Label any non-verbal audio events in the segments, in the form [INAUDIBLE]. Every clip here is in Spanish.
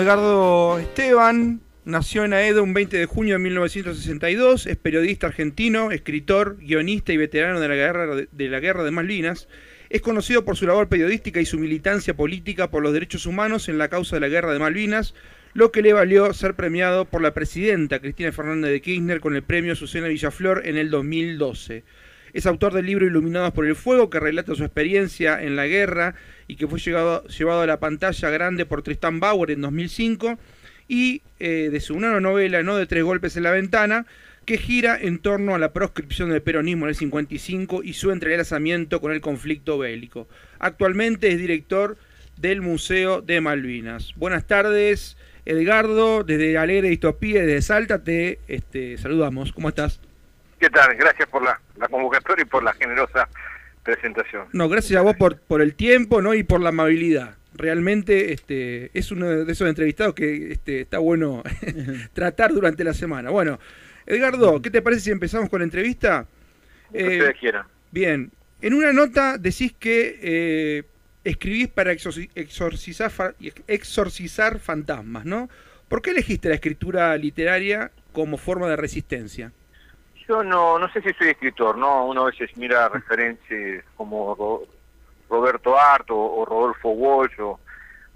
Edgardo Esteban nació en Aedo un 20 de junio de 1962, es periodista argentino, escritor, guionista y veterano de la guerra de, la guerra de Malvinas. Es conocido por su labor periodística y su militancia política por los derechos humanos en la causa de la guerra de Malvinas, lo que le valió ser premiado por la presidenta Cristina Fernández de Kirchner con el premio Susana Villaflor en el 2012. Es autor del libro Iluminados por el Fuego, que relata su experiencia en la guerra y que fue llevado a la pantalla grande por Tristan Bauer en 2005, y eh, de su nueva novela, No de tres golpes en la ventana, que gira en torno a la proscripción del peronismo en el 55 y su entrelazamiento con el conflicto bélico. Actualmente es director del Museo de Malvinas. Buenas tardes, Edgardo, desde Alegre Distopía, desde Salta, te este, saludamos. ¿Cómo estás? ¿Qué tal? Gracias por la, convocatoria y por la generosa presentación. No, gracias a vos por, por el tiempo ¿no? y por la amabilidad. Realmente este, es uno de esos entrevistados que este, está bueno [LAUGHS] tratar durante la semana. Bueno, Edgardo, ¿qué te parece si empezamos con la entrevista? Eh, quieran. Bien, en una nota decís que eh, escribís para exorcizar, exorcizar fantasmas, ¿no? ¿Por qué elegiste la escritura literaria como forma de resistencia? Yo no, no sé si soy escritor, ¿no? Uno a veces mira referencias como Roberto Art o, Rodolfo Walsh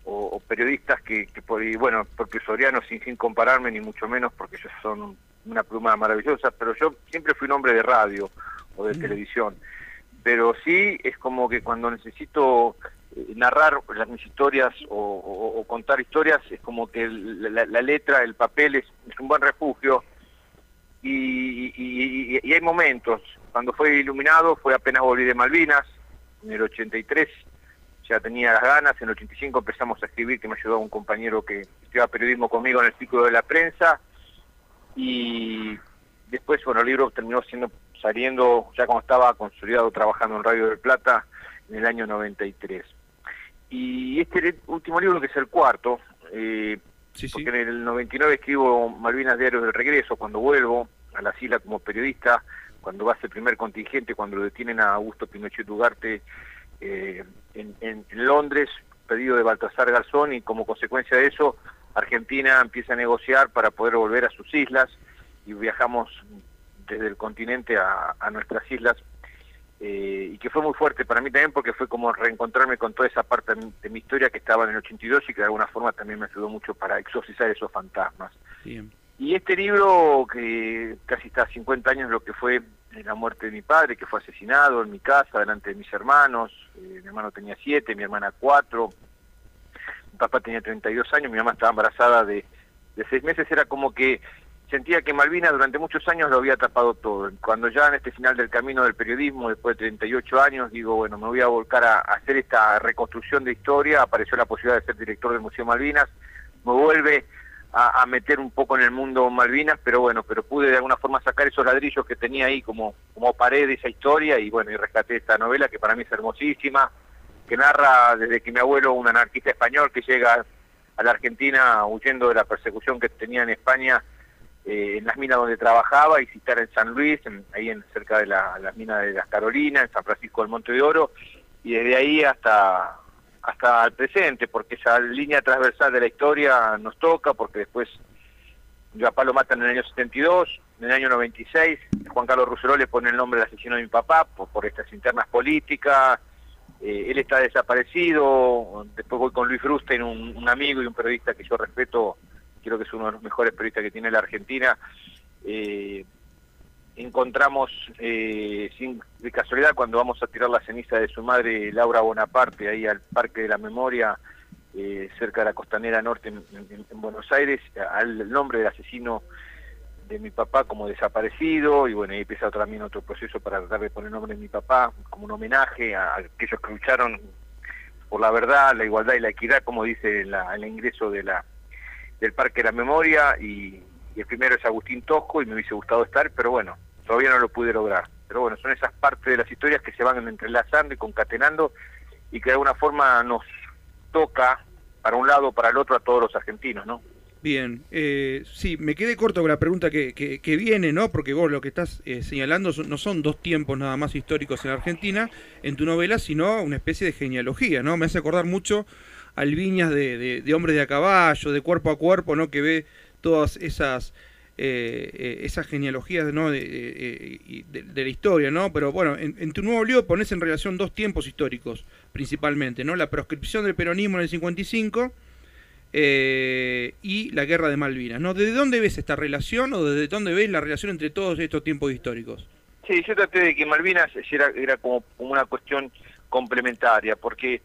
o, periodistas que, que por bueno, porque Soriano sin, sin compararme ni mucho menos porque ellos son una pluma maravillosa, pero yo siempre fui un hombre de radio o de televisión. Pero sí es como que cuando necesito eh, narrar las mis historias o, contar historias, es como que la, letra, el papel es un buen refugio y, hay momentos, cuando fue iluminado fue apenas volví de Malvinas, en el 83 ya tenía las ganas, en el 85 empezamos a escribir, que me ayudó un compañero que estudiaba periodismo conmigo en el ciclo de la prensa, y después, bueno, el libro terminó siendo saliendo ya cuando estaba consolidado trabajando en Radio del Plata en el año 93. Y este último libro, que es el cuarto, eh, porque en el 99 escribo Malvinas Diarios del Regreso, cuando vuelvo a la islas como periodista, cuando va a ser primer contingente, cuando lo detienen a Augusto Pinochet Ugarte eh, en, Londres, pedido de Baltasar Garzón, y como consecuencia de eso, Argentina empieza a negociar para poder volver a sus islas, y viajamos desde el continente a nuestras islas eh, y que fue muy fuerte para mí también porque fue como reencontrarme con toda esa parte de mi historia que estaba en el 82 y que de alguna forma también me ayudó mucho para exorcizar esos fantasmas. Y este libro, que casi está a 50 años, lo que fue la muerte de mi padre, que fue asesinado en mi casa, delante de mis hermanos, eh, mi hermano tenía 7, mi hermana 4, mi papá tenía 32 años, mi mamá estaba embarazada de, de 6 meses, era como que sentía que Malvinas durante muchos años lo había tapado todo. Cuando ya en este final del camino del periodismo, después de 38 años, digo, bueno, me voy a volcar a, hacer esta reconstrucción de historia, apareció la posibilidad de ser director del Museo Malvinas, me vuelve a, meter un poco en el mundo Malvinas, pero bueno, pero pude de alguna forma sacar esos ladrillos que tenía ahí como, como pared de esa historia y bueno, y rescaté esta novela que para mí es hermosísima, que narra desde que mi abuelo, un anarquista español que llega a la Argentina huyendo de la persecución que tenía en España, eh, en las minas donde trabajaba y si estar en San Luis, ahí en, cerca de la, las minas de las Carolinas, en San Francisco del Monte de Oro, y desde ahí hasta hasta el presente, porque esa línea transversal de la historia nos toca, porque después yo a Palo matan en el año 72, en el año 96, Juan Carlos Rousselot le pone el nombre del asesino de mi papá por, estas internas políticas, eh, él está desaparecido, después voy con Luis Frusten, un amigo y un periodista que yo respeto creo que es uno de los mejores periodistas que tiene la Argentina. Eh, encontramos, eh, sin de casualidad, cuando vamos a tirar la ceniza de su madre, Laura Bonaparte, ahí al Parque de la Memoria, eh, cerca de la costanera norte en, Buenos Aires, al nombre del asesino de mi papá como desaparecido, y bueno, ahí empieza también otro proceso para tratar de poner nombre de mi papá como un homenaje a aquellos que lucharon por la verdad, la igualdad y la equidad, como dice el ingreso de la del Parque de la Memoria y, el primero es Agustín Tosco y me hubiese gustado estar, pero bueno, todavía no lo pude lograr. Pero bueno, son esas partes de las historias que se van entrelazando y concatenando y que de alguna forma nos toca para un lado o para el otro a todos los argentinos, ¿no? Bien, eh, sí, me quedé corto con la pregunta que, que, viene, ¿no? Porque vos lo que estás eh, señalando no son dos tiempos nada más históricos en Argentina en tu novela, sino una especie de genealogía, ¿no? Me hace acordar mucho albiñas de, de, hombres de a caballo, de cuerpo a cuerpo, ¿no? Que ve todas esas... Eh, esas genealogías ¿no? de, la historia, ¿no? Pero bueno, en, en, tu nuevo libro pones en relación dos tiempos históricos, principalmente, ¿no? La proscripción del peronismo en el 55 eh, y la guerra de Malvinas. ¿no? ¿Desde dónde ves esta relación o desde dónde ves la relación entre todos estos tiempos históricos? Sí, yo traté de que Malvinas era, era como, una cuestión complementaria, porque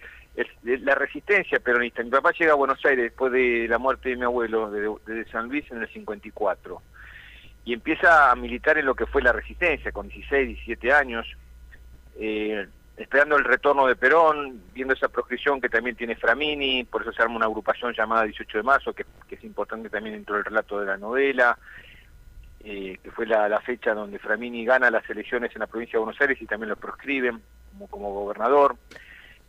la resistencia peronista, mi papá llega a Buenos Aires después de la muerte de mi abuelo de, San Luis en el 54, y empieza a militar en lo que fue la resistencia, con 16, 17 años, eh, esperando el retorno de Perón, viendo esa proscripción que también tiene Framini, por eso se arma una agrupación llamada 18 de marzo, que, es importante también dentro del relato de la novela, eh, que fue la, fecha donde Framini gana las elecciones en la provincia de Buenos Aires y también lo proscriben como, como gobernador.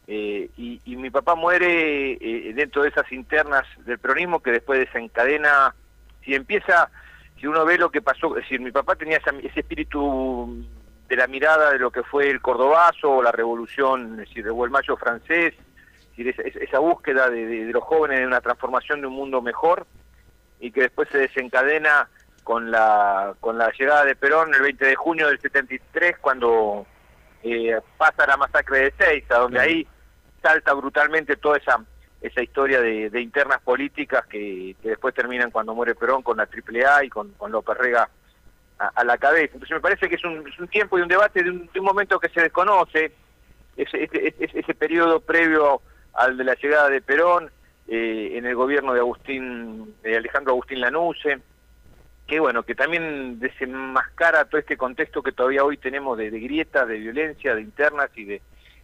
Eh, y, mi papá muere eh, dentro de esas internas del peronismo que después desencadena, si empieza, si uno ve lo que pasó, es decir, mi papá tenía ese espíritu de la mirada de lo que fue el cordobazo o la revolución, es decir, el mayo francés, esa, búsqueda de, los jóvenes de una transformación de un mundo mejor y que después se desencadena con la, con la llegada de Perón el 20 de junio del 73 cuando eh, pasa la masacre de Seiza, donde ahí salta brutalmente toda esa esa historia de, internas políticas que, después terminan cuando muere Perón con la AAA y con, con López Rega a, la cabeza. Entonces me parece que es un, tiempo y un debate de un, momento que se desconoce, ese, ese, periodo previo al de la llegada de Perón, eh, en el gobierno de Agustín, de Alejandro Agustín Lanuse, que bueno, que también desenmascara todo este contexto que todavía hoy tenemos de, grietas, de violencia, de internas y de,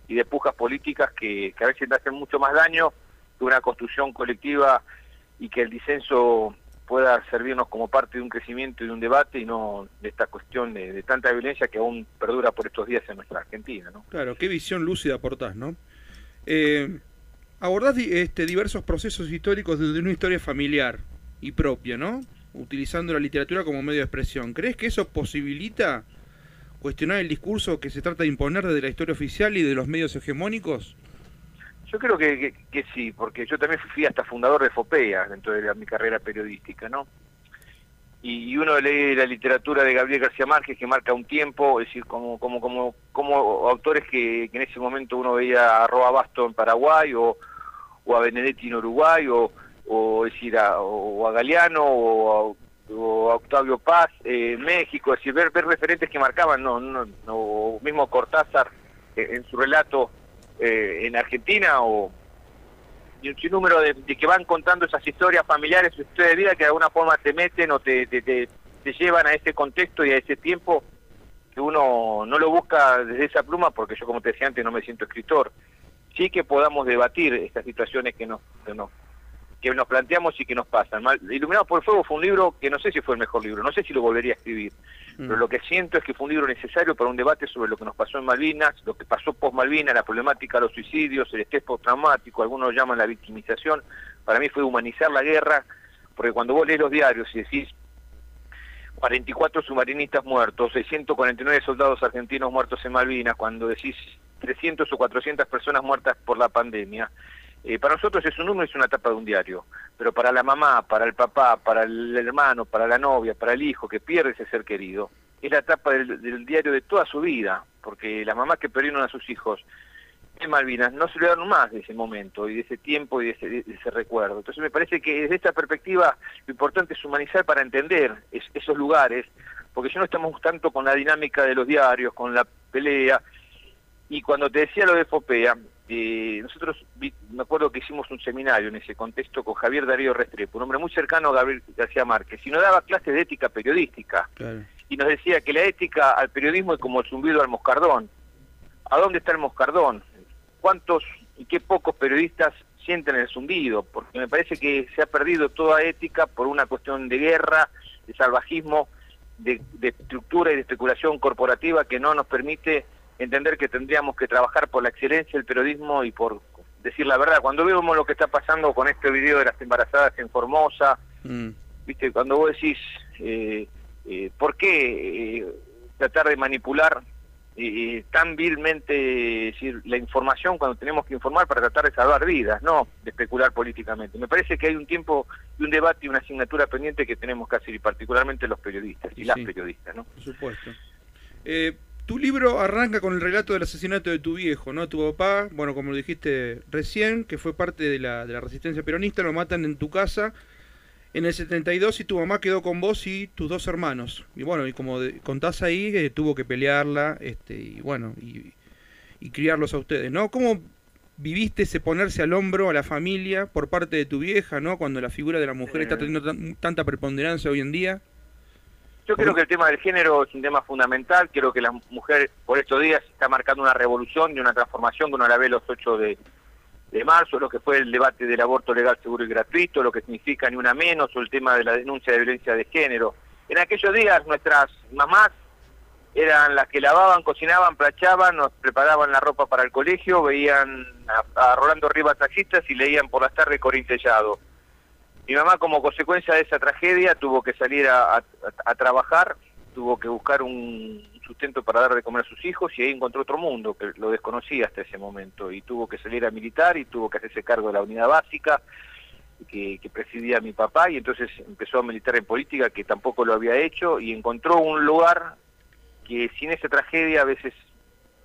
y de pujas políticas que, a veces hacen mucho más daño que una construcción colectiva y que el disenso pueda servirnos como parte de un crecimiento y de un debate y no de esta cuestión de, tanta violencia que aún perdura por estos días en nuestra Argentina. ¿no? Claro, qué visión lúcida aportás, ¿no? Eh, abordás este, diversos procesos históricos desde una historia familiar y propia, ¿no? Utilizando la literatura como medio de expresión. ¿Crees que eso posibilita cuestionar el discurso que se trata de imponer desde la historia oficial y de los medios hegemónicos? Yo creo que, sí, porque yo también fui hasta fundador de FOPEA dentro de mi carrera periodística, ¿no? Y, uno lee la literatura de Gabriel García Márquez que marca un tiempo, es decir, como como como como autores que, en ese momento uno veía a Roa Basto en Paraguay o, a Benedetti en Uruguay o, o decir a, o a Galeano o a, Octavio Paz en México, es decir, ver, ver referentes que marcaban, no, no, no mismo Cortázar eh, en su relato eh, en Argentina o y un sinnúmero de, que van contando esas historias familiares, su historia de vida que de alguna forma te meten o te, te, te, llevan a ese contexto y a ese tiempo que uno no lo busca desde esa pluma porque yo como te decía antes no me siento escritor. Sí que podamos debatir estas situaciones que nos, que nos que nos planteamos y que nos pasan. Iluminados por el Fuego fue un libro que no sé si fue el mejor libro, no sé si lo volvería a escribir, mm. pero lo que siento es que fue un libro necesario para un debate sobre lo que nos pasó en Malvinas, lo que pasó post Malvinas, la problemática de los suicidios, el estrés postraumático, algunos lo llaman la victimización, para mí fue humanizar la guerra, porque cuando vos lees los diarios y decís 44 submarinistas muertos, 649 soldados argentinos muertos en Malvinas, cuando decís 300 o 400 personas muertas por la pandemia, eh, para nosotros es un número, es una etapa de un diario, pero para la mamá, para el papá, para el hermano, para la novia, para el hijo que pierde ese ser querido, es la etapa del, diario de toda su vida, porque las mamás que perdieron a sus hijos en Malvinas no se olvidaron más de ese momento y de ese tiempo y de ese, recuerdo. Entonces me parece que desde esta perspectiva lo importante es humanizar para entender esos lugares, porque ya no estamos tanto con la dinámica de los diarios, con la pelea, y cuando te decía lo de Fopea, eh, nosotros, me acuerdo que hicimos un seminario en ese contexto con Javier Darío Restrepo, un hombre muy cercano a Gabriel García Márquez, y nos daba clases de ética periodística. Y nos decía que la ética al periodismo es como el zumbido al moscardón. ¿A dónde está el moscardón? ¿Cuántos y qué pocos periodistas sienten el zumbido? Porque me parece que se ha perdido toda ética por una cuestión de guerra, de salvajismo, de estructura y de especulación corporativa que no nos permite entender que tendríamos que trabajar por la excelencia del periodismo y por decir la verdad. Cuando vemos lo que está pasando con este video de las embarazadas en Formosa, mm. viste, cuando vos decís, eh, eh, ¿por qué eh, tratar de manipular eh, tan vilmente decir, la información cuando tenemos que informar para tratar de salvar vidas, no de especular políticamente. Me parece que hay un tiempo y un debate y una asignatura pendiente que tenemos que hacer, y particularmente los periodistas y, las periodistas. ¿no? Por supuesto. Eh, tu libro arranca con el relato del asesinato de tu viejo, ¿no? Tu papá, bueno, como lo dijiste recién, que fue parte de la, de la resistencia peronista, lo matan en tu casa en el 72 y tu mamá quedó con vos y tus dos hermanos. Y bueno, y como contás ahí, eh, tuvo que pelearla, este, y bueno, y, criarlos a ustedes, ¿no? ¿Cómo viviste ese ponerse al hombro a la familia por parte de tu vieja, ¿no? Cuando la figura de la mujer está teniendo tanta preponderancia hoy en día. Yo creo que el tema del género es un tema fundamental, creo que la mujer por estos días está marcando una revolución y una transformación que uno la ve los 8 de, de marzo, lo que fue el debate del aborto legal, seguro y gratuito, lo que significa ni una menos, o el tema de la denuncia de violencia de género. En aquellos días nuestras mamás eran las que lavaban, cocinaban, planchaban, nos preparaban la ropa para el colegio, veían a, Rolando Rivas taxistas y leían por las tardes Corintellado. Mi mamá como consecuencia de esa tragedia tuvo que salir a trabajar, tuvo que buscar un, sustento para dar de comer a sus hijos y ahí encontró otro mundo que lo desconocía hasta ese momento. Y tuvo que salir a militar y tuvo que hacerse cargo de la unidad básica que, presidía mi papá y entonces empezó a militar en política que tampoco lo había hecho y encontró un lugar que sin esa tragedia a veces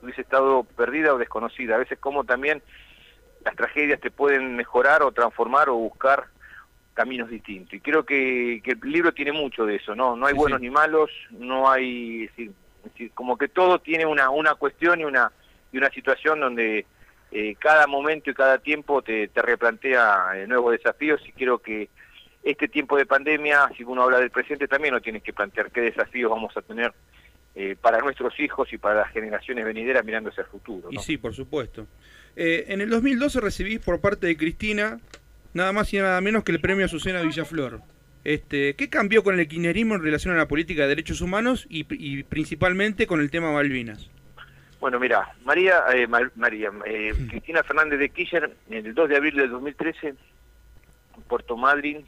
hubiese estado perdida o desconocida, a veces como también las tragedias te pueden mejorar o transformar o buscar caminos distintos. Y creo que, el libro tiene mucho de eso, ¿no? No hay buenos ni malos, no hay como que todo tiene una, una cuestión y una, y una situación donde eh, cada momento y cada tiempo te, te replantea eh, nuevos desafíos y creo que este tiempo de pandemia, si uno habla del presente, también lo tiene que plantear qué desafíos vamos a tener eh, para nuestros hijos y para las generaciones venideras mirando hacia el futuro. Y sí, por supuesto. en el 2012 recibís por parte de Cristina nada más y nada menos que el premio Azucena Villaflor. Este, ¿Qué cambió con el kirchnerismo en relación a la política de derechos humanos y, principalmente con el tema Malvinas? Bueno, mira, María, eh, María eh, Cristina Fernández de Kirchner, en el 2 de abril de 2013, en Puerto Madryn,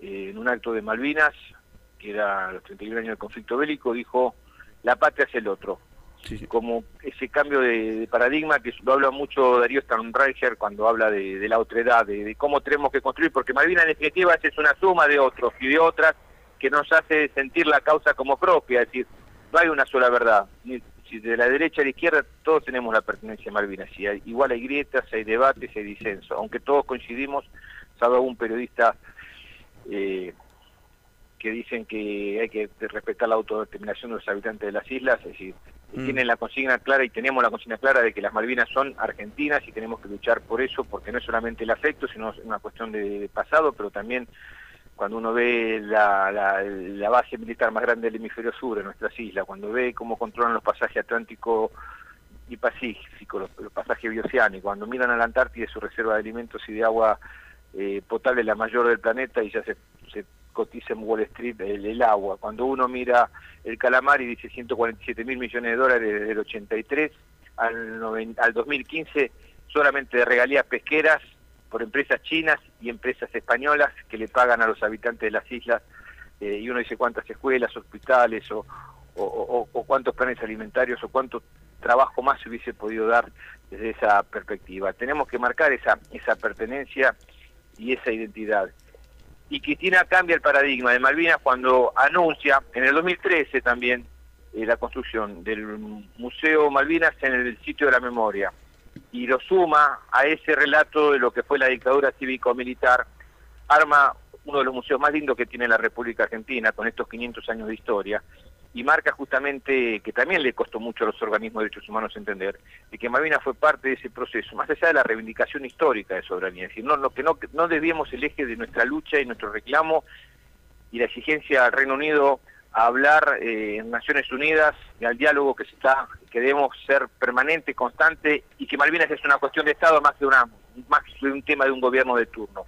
eh, en un acto de Malvinas, que era los 31 años del conflicto bélico, dijo, la patria es el otro como ese cambio de, paradigma que lo habla mucho Darío Steinreicher cuando habla de, la otredad, de, cómo tenemos que construir, porque Malvinas en definitiva es una suma de otros y de otras que nos hace sentir la causa como propia, es decir, no hay una sola verdad, si de la derecha a la izquierda todos tenemos la pertenencia a Malvinas, y igual hay grietas, hay debates, hay disenso, aunque todos coincidimos, salvo algún periodista eh, que dicen que hay que respetar la autodeterminación de los habitantes de las islas, es decir, Mm. tienen la consigna clara y tenemos la consigna clara de que las Malvinas son argentinas y tenemos que luchar por eso, porque no es solamente el afecto, sino es una cuestión de, pasado, pero también cuando uno ve la, la, base militar más grande del hemisferio sur, en nuestras islas, cuando ve cómo controlan los pasajes atlántico y pacífico, los, pasajes bioceánicos, cuando miran a la Antártida su reserva de alimentos y de agua eh, potable la mayor del planeta y ya se, se cotiza en Wall Street el, agua. Cuando uno mira el calamar y dice 147 mil millones de dólares desde el 83 al, al 2015 solamente de regalías pesqueras por empresas chinas y empresas españolas que le pagan a los habitantes de las islas eh, y uno dice cuántas escuelas, hospitales o, o, cuántos planes alimentarios o cuánto trabajo más se hubiese podido dar desde esa perspectiva. Tenemos que marcar esa, esa pertenencia y esa identidad y Cristina cambia el paradigma de Malvinas cuando anuncia, en el 2013 también, eh, la construcción del Museo Malvinas en el sitio de la memoria. Y lo suma a ese relato de lo que fue la dictadura cívico-militar, arma uno de los museos más lindos que tiene la República Argentina con estos 500 años de historia y marca justamente que también le costó mucho a los organismos de derechos humanos entender de que Malvinas fue parte de ese proceso, más allá de la reivindicación histórica de soberanía, es decir, no, lo que no, no debíamos el eje de nuestra lucha y nuestro reclamo y la exigencia al Reino Unido a hablar eh, en Naciones Unidas y al diálogo que se está, que debemos ser permanente, constante y que Malvinas es una cuestión de Estado más que una más que un tema de un gobierno de turno.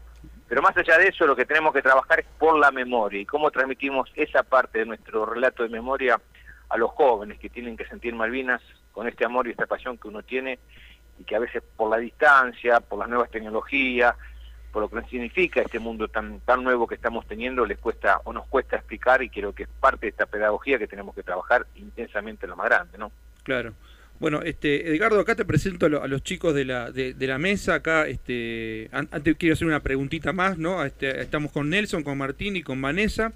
Pero más allá de eso, lo que tenemos que trabajar es por la memoria y cómo transmitimos esa parte de nuestro relato de memoria a los jóvenes que tienen que sentir Malvinas con este amor y esta pasión que uno tiene y que a veces por la distancia, por las nuevas tecnologías, por lo que significa este mundo tan tan nuevo que estamos teniendo, les cuesta o nos cuesta explicar y creo que es parte de esta pedagogía que tenemos que trabajar intensamente lo más grande, ¿no? Claro. Bueno, este, Edgardo, acá te presento a, los chicos de la, de, la mesa. Acá, este, antes quiero hacer una preguntita más, ¿no? Este, estamos con Nelson, con Martín y con Vanessa.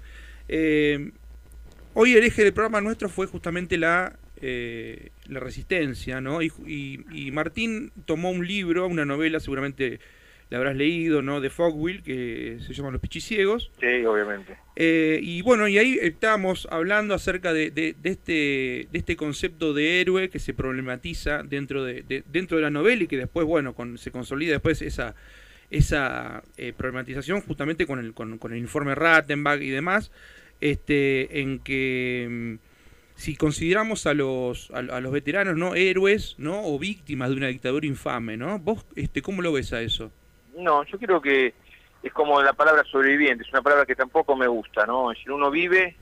Eh, hoy el eje del programa nuestro fue justamente la, eh, la resistencia, ¿no? Y, y, Martín tomó un libro, una novela, seguramente la habrás leído, ¿no? De Fogwill, que se llama Los Pichiciegos. Sí, obviamente. Eh, y bueno, y ahí estábamos hablando acerca de, de, este, de este concepto de héroe que se problematiza dentro de, dentro de la novela y que después, bueno, con, se consolida después esa, esa eh, problematización justamente con el, con, el informe Rattenbach y demás, este, en que mm, si consideramos a los, a, a, los veteranos no héroes no o víctimas de una dictadura infame no vos este cómo lo ves a eso no, yo creo que es como la palabra sobreviviente, es una palabra que tampoco me gusta, ¿no? Si uno vive,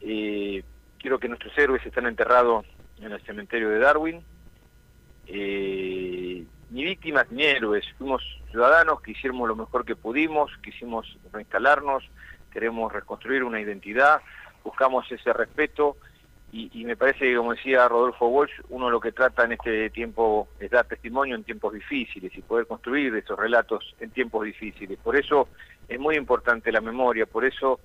eh, quiero que nuestros héroes están enterrados en el cementerio de Darwin, eh, ni víctimas ni héroes, fuimos ciudadanos que hicimos lo mejor que pudimos, quisimos reinstalarnos, queremos reconstruir una identidad, buscamos ese respeto y, me parece que, como decía Rodolfo Walsh, uno lo que trata en este tiempo es dar testimonio en tiempos difíciles y poder construir esos relatos en tiempos difíciles. Por eso es muy importante la memoria, por eso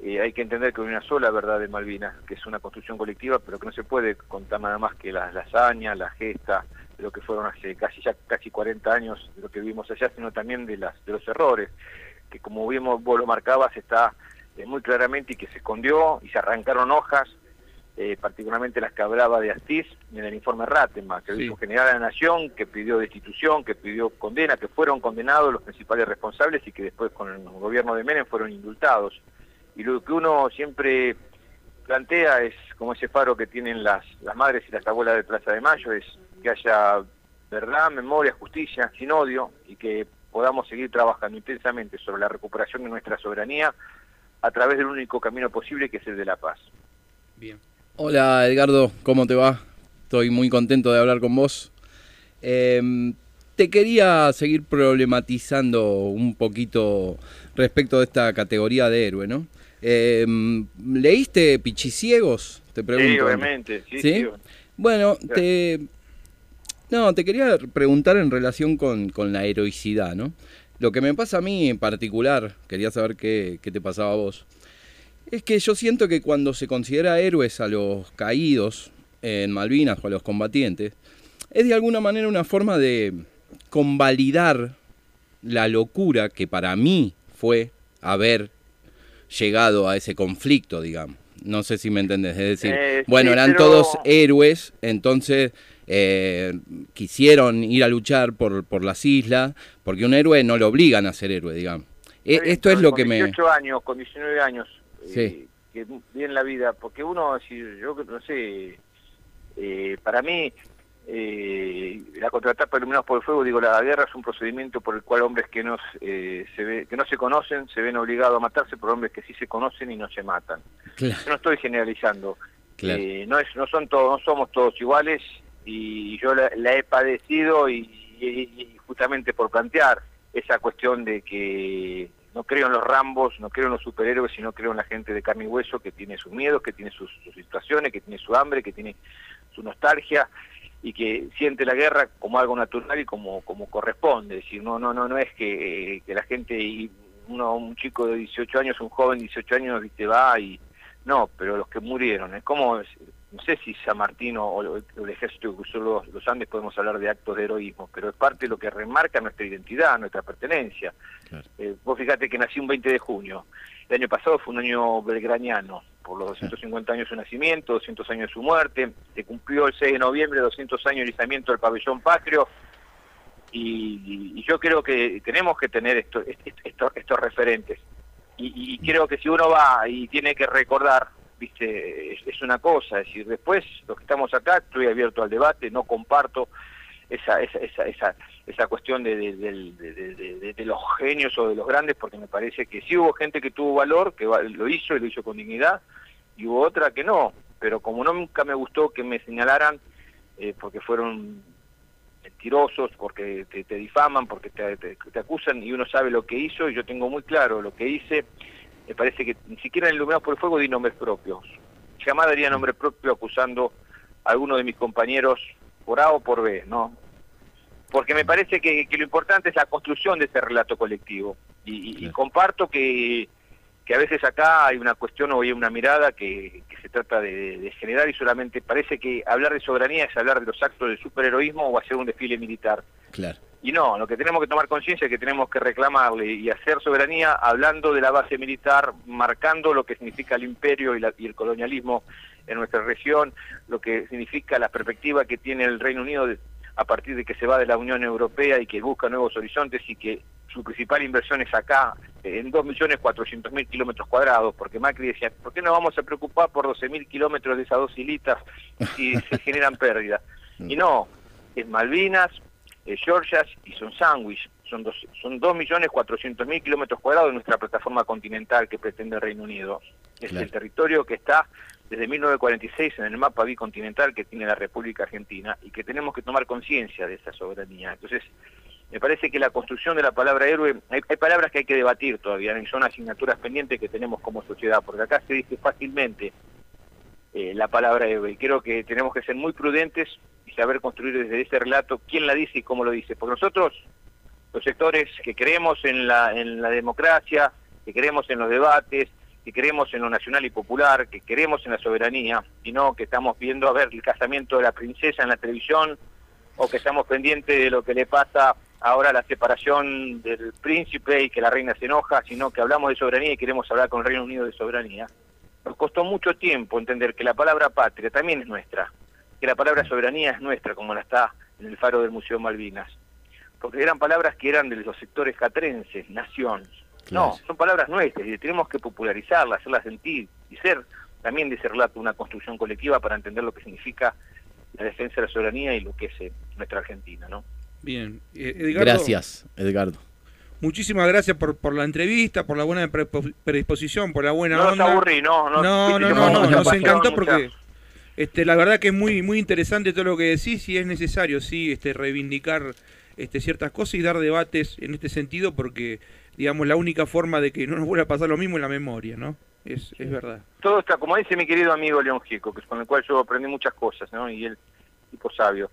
eh, hay que entender que hay una sola verdad de Malvinas, que es una construcción colectiva, pero que no se puede contar nada más que la, hazaña, la gesta, de lo que fueron hace casi ya casi 40 años de lo que vivimos allá, sino también de, las, de los errores, que como vimos, vos lo marcabas, está eh, muy claramente y que se escondió y se arrancaron hojas eh, particularmente las que hablaba de Astiz en el informe Ratema, que dijo general de la Nación, que pidió destitución, que pidió condena, que fueron condenados los principales responsables y que después con el gobierno de Menem fueron indultados. Y lo que uno siempre plantea es, como ese faro que tienen las, las madres y las abuelas de Plaza de Mayo, es que haya verdad, memoria, justicia, sin odio, y que podamos seguir trabajando intensamente sobre la recuperación de nuestra soberanía a través del único camino posible que es el de la paz. Bien. Hola Edgardo, ¿cómo te va? Estoy muy contento de hablar con vos. Em, te quería seguir problematizando un poquito respecto de esta categoría de héroe, ¿no? Em, ¿Leíste Pichiciegos? Te pregunto. Sí, obviamente. Sí, Bueno, te... No, te quería preguntar en relación con, la heroicidad, ¿no? Lo que me pasa a mí en particular, quería saber qué, qué te pasaba a vos. Es que yo siento que cuando se considera héroes a los caídos en Malvinas o a los combatientes, es de alguna manera una forma de convalidar la locura que para mí fue haber llegado a ese conflicto, digamos. No sé si me entendés. Es decir, eh, bueno, eran todos héroes, entonces eh, quisieron ir a luchar por, por las islas, porque un héroe no lo obligan a ser héroe, digamos. E, esto es lo que me... 18 años, con 19 años, sí. que bien la vida, porque uno, si yo no sé, eh, para mí eh, la contratapa iluminados por el fuego, digo, la guerra es un procedimiento por el cual hombres que no, eh, se ve, que no se conocen se ven obligados a matarse por hombres que sí se conocen y no se matan. Yo no estoy generalizando. no, es, no, son todos, no somos todos iguales y yo la, he padecido y justamente por plantear esa cuestión de que no creo en los Rambos, no creo en los superhéroes, sino creo en la gente de carne y hueso que tiene sus miedos, que tiene sus, situaciones, que tiene su hambre, que tiene su nostalgia y que siente la guerra como algo natural y como, como corresponde. Es decir, no, no, no, no es que, que la gente, y uno, un chico de 18 años, un joven de 18 años, viste, va y... No, pero los que murieron, es como no sé si San Martín o, el ejército que cruzó los, Andes podemos hablar de actos de heroísmo, pero es parte de lo que remarca nuestra identidad, nuestra pertenencia. Eh, vos fíjate que nací un 20 de junio, el año pasado fue un año belgraniano, por los 250 años de su nacimiento, 200 años de su muerte, se cumplió el 6 de noviembre, 200 años de izamiento del pabellón patrio, y, yo creo que tenemos que tener esto, estos referentes. y creo que si uno va y tiene que recordar viste es, una cosa, es decir, después los que estamos acá estoy abierto al debate, no comparto esa esa esa esa, esa cuestión de, de, los genios o de los grandes, porque me parece que sí hubo gente que tuvo valor, que lo hizo y lo hizo con dignidad, y hubo otra que no, pero como nunca me gustó que me señalaran, eh, porque fueron mentirosos, porque te, difaman, porque te, te, acusan y uno sabe lo que hizo y yo tengo muy claro lo que hice me parece que ni siquiera en Iluminados por el Fuego di nombres propios. Jamás daría nombre propio acusando alguno de mis compañeros por A o por B, ¿no? Porque me parece que, lo importante es la construcción de ese relato colectivo. Y, comparto que, que, a veces acá hay una cuestión o hay una mirada que, se trata de, generar y solamente parece que hablar de soberanía es hablar de los actos de superheroísmo o hacer un desfile militar. Claro. Y no, lo que tenemos que tomar conciencia es que tenemos que reclamarle y hacer soberanía hablando de la base militar, marcando lo que significa el imperio y, y el colonialismo en nuestra región, lo que significa la perspectiva que tiene el Reino Unido a partir de que se va de la Unión Europea y que busca nuevos horizontes y que su principal inversión es acá, en 2.400.000 kilómetros cuadrados, porque Macri decía, ¿por qué no vamos a preocupar por 12.000 kilómetros de esas dos hilitas si [LAUGHS] se generan pérdidas? Y no, es Malvinas, es Georgias y son Sandwich, son, dos, son 2.400.000 kilómetros cuadrados de nuestra plataforma continental que pretende el Reino Unido. Es el territorio que está desde 1946 en el mapa bicontinental que tiene la República Argentina y que tenemos que tomar conciencia de esa soberanía. Entonces, me parece que la construcción de la palabra héroe, hay, palabras que hay que debatir todavía, y son asignaturas pendientes que tenemos como sociedad, porque acá se dice fácilmente eh, la palabra héroe, y creo que tenemos que ser muy prudentes y saber construir desde ese relato quién la dice y cómo lo dice, porque nosotros, los sectores que creemos en la, en la democracia, que creemos en los debates, que creemos en lo nacional y popular, que queremos en la soberanía, y no que estamos viendo a ver el casamiento de la princesa en la televisión, o que estamos pendientes de lo que le pasa ahora la separación del príncipe y que la reina se enoja, sino que hablamos de soberanía y queremos hablar con el Reino Unido de soberanía. Nos costó mucho tiempo entender que la palabra patria también es nuestra, que la palabra soberanía es nuestra, como la está en el faro del Museo Malvinas, porque eran palabras que eran de los sectores catrenses, nación, no, son palabras nuestras y tenemos que popularizarlas, hacerlas sentir y ser también de ese relato una construcción colectiva para entender lo que significa la defensa de la soberanía y lo que es eh, nuestra Argentina, ¿no? Bien. Eh, gracias, Edgardo. Muchísimas gracias por, por la entrevista, por la buena predisposición, por la buena no onda. No aburrí, no, no, no, no, no, nos encantó porque este, la verdad que es muy, muy interesante todo lo que decís y es necesario, sí, este, reivindicar este, ciertas cosas y dar debates en este sentido porque digamos, la única forma de que no nos vuelva a pasar lo mismo en la memoria, ¿no? Es, es verdad. Todo está, como dice mi querido amigo León Gico, que es con el cual yo aprendí muchas cosas, ¿no? Y él, tipo sabio,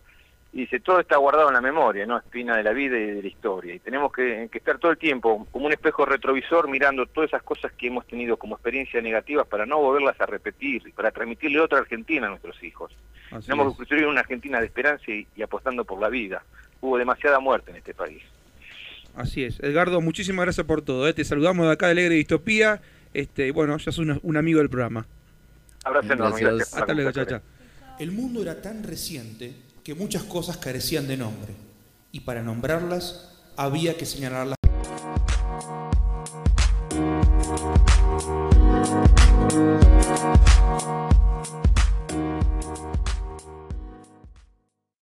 y dice, todo está guardado en la memoria, ¿no? Espina de la vida y de la historia. Y tenemos que, estar todo el tiempo como un espejo retrovisor mirando todas esas cosas que hemos tenido como experiencia negativas para no volverlas a repetir y para transmitirle otra Argentina a nuestros hijos. tenemos que construir una Argentina de esperanza y apostando por la vida. Hubo demasiada muerte en este país. Así es. Edgardo, muchísimas gracias por todo. ¿eh? Te saludamos de acá de Alegre Distopía. Este, bueno, ya sos un, amigo del programa. Abrazo enorme. Hasta luego, chacha. El mundo era tan reciente que muchas cosas carecían de nombre. Y para nombrarlas había que señalarlas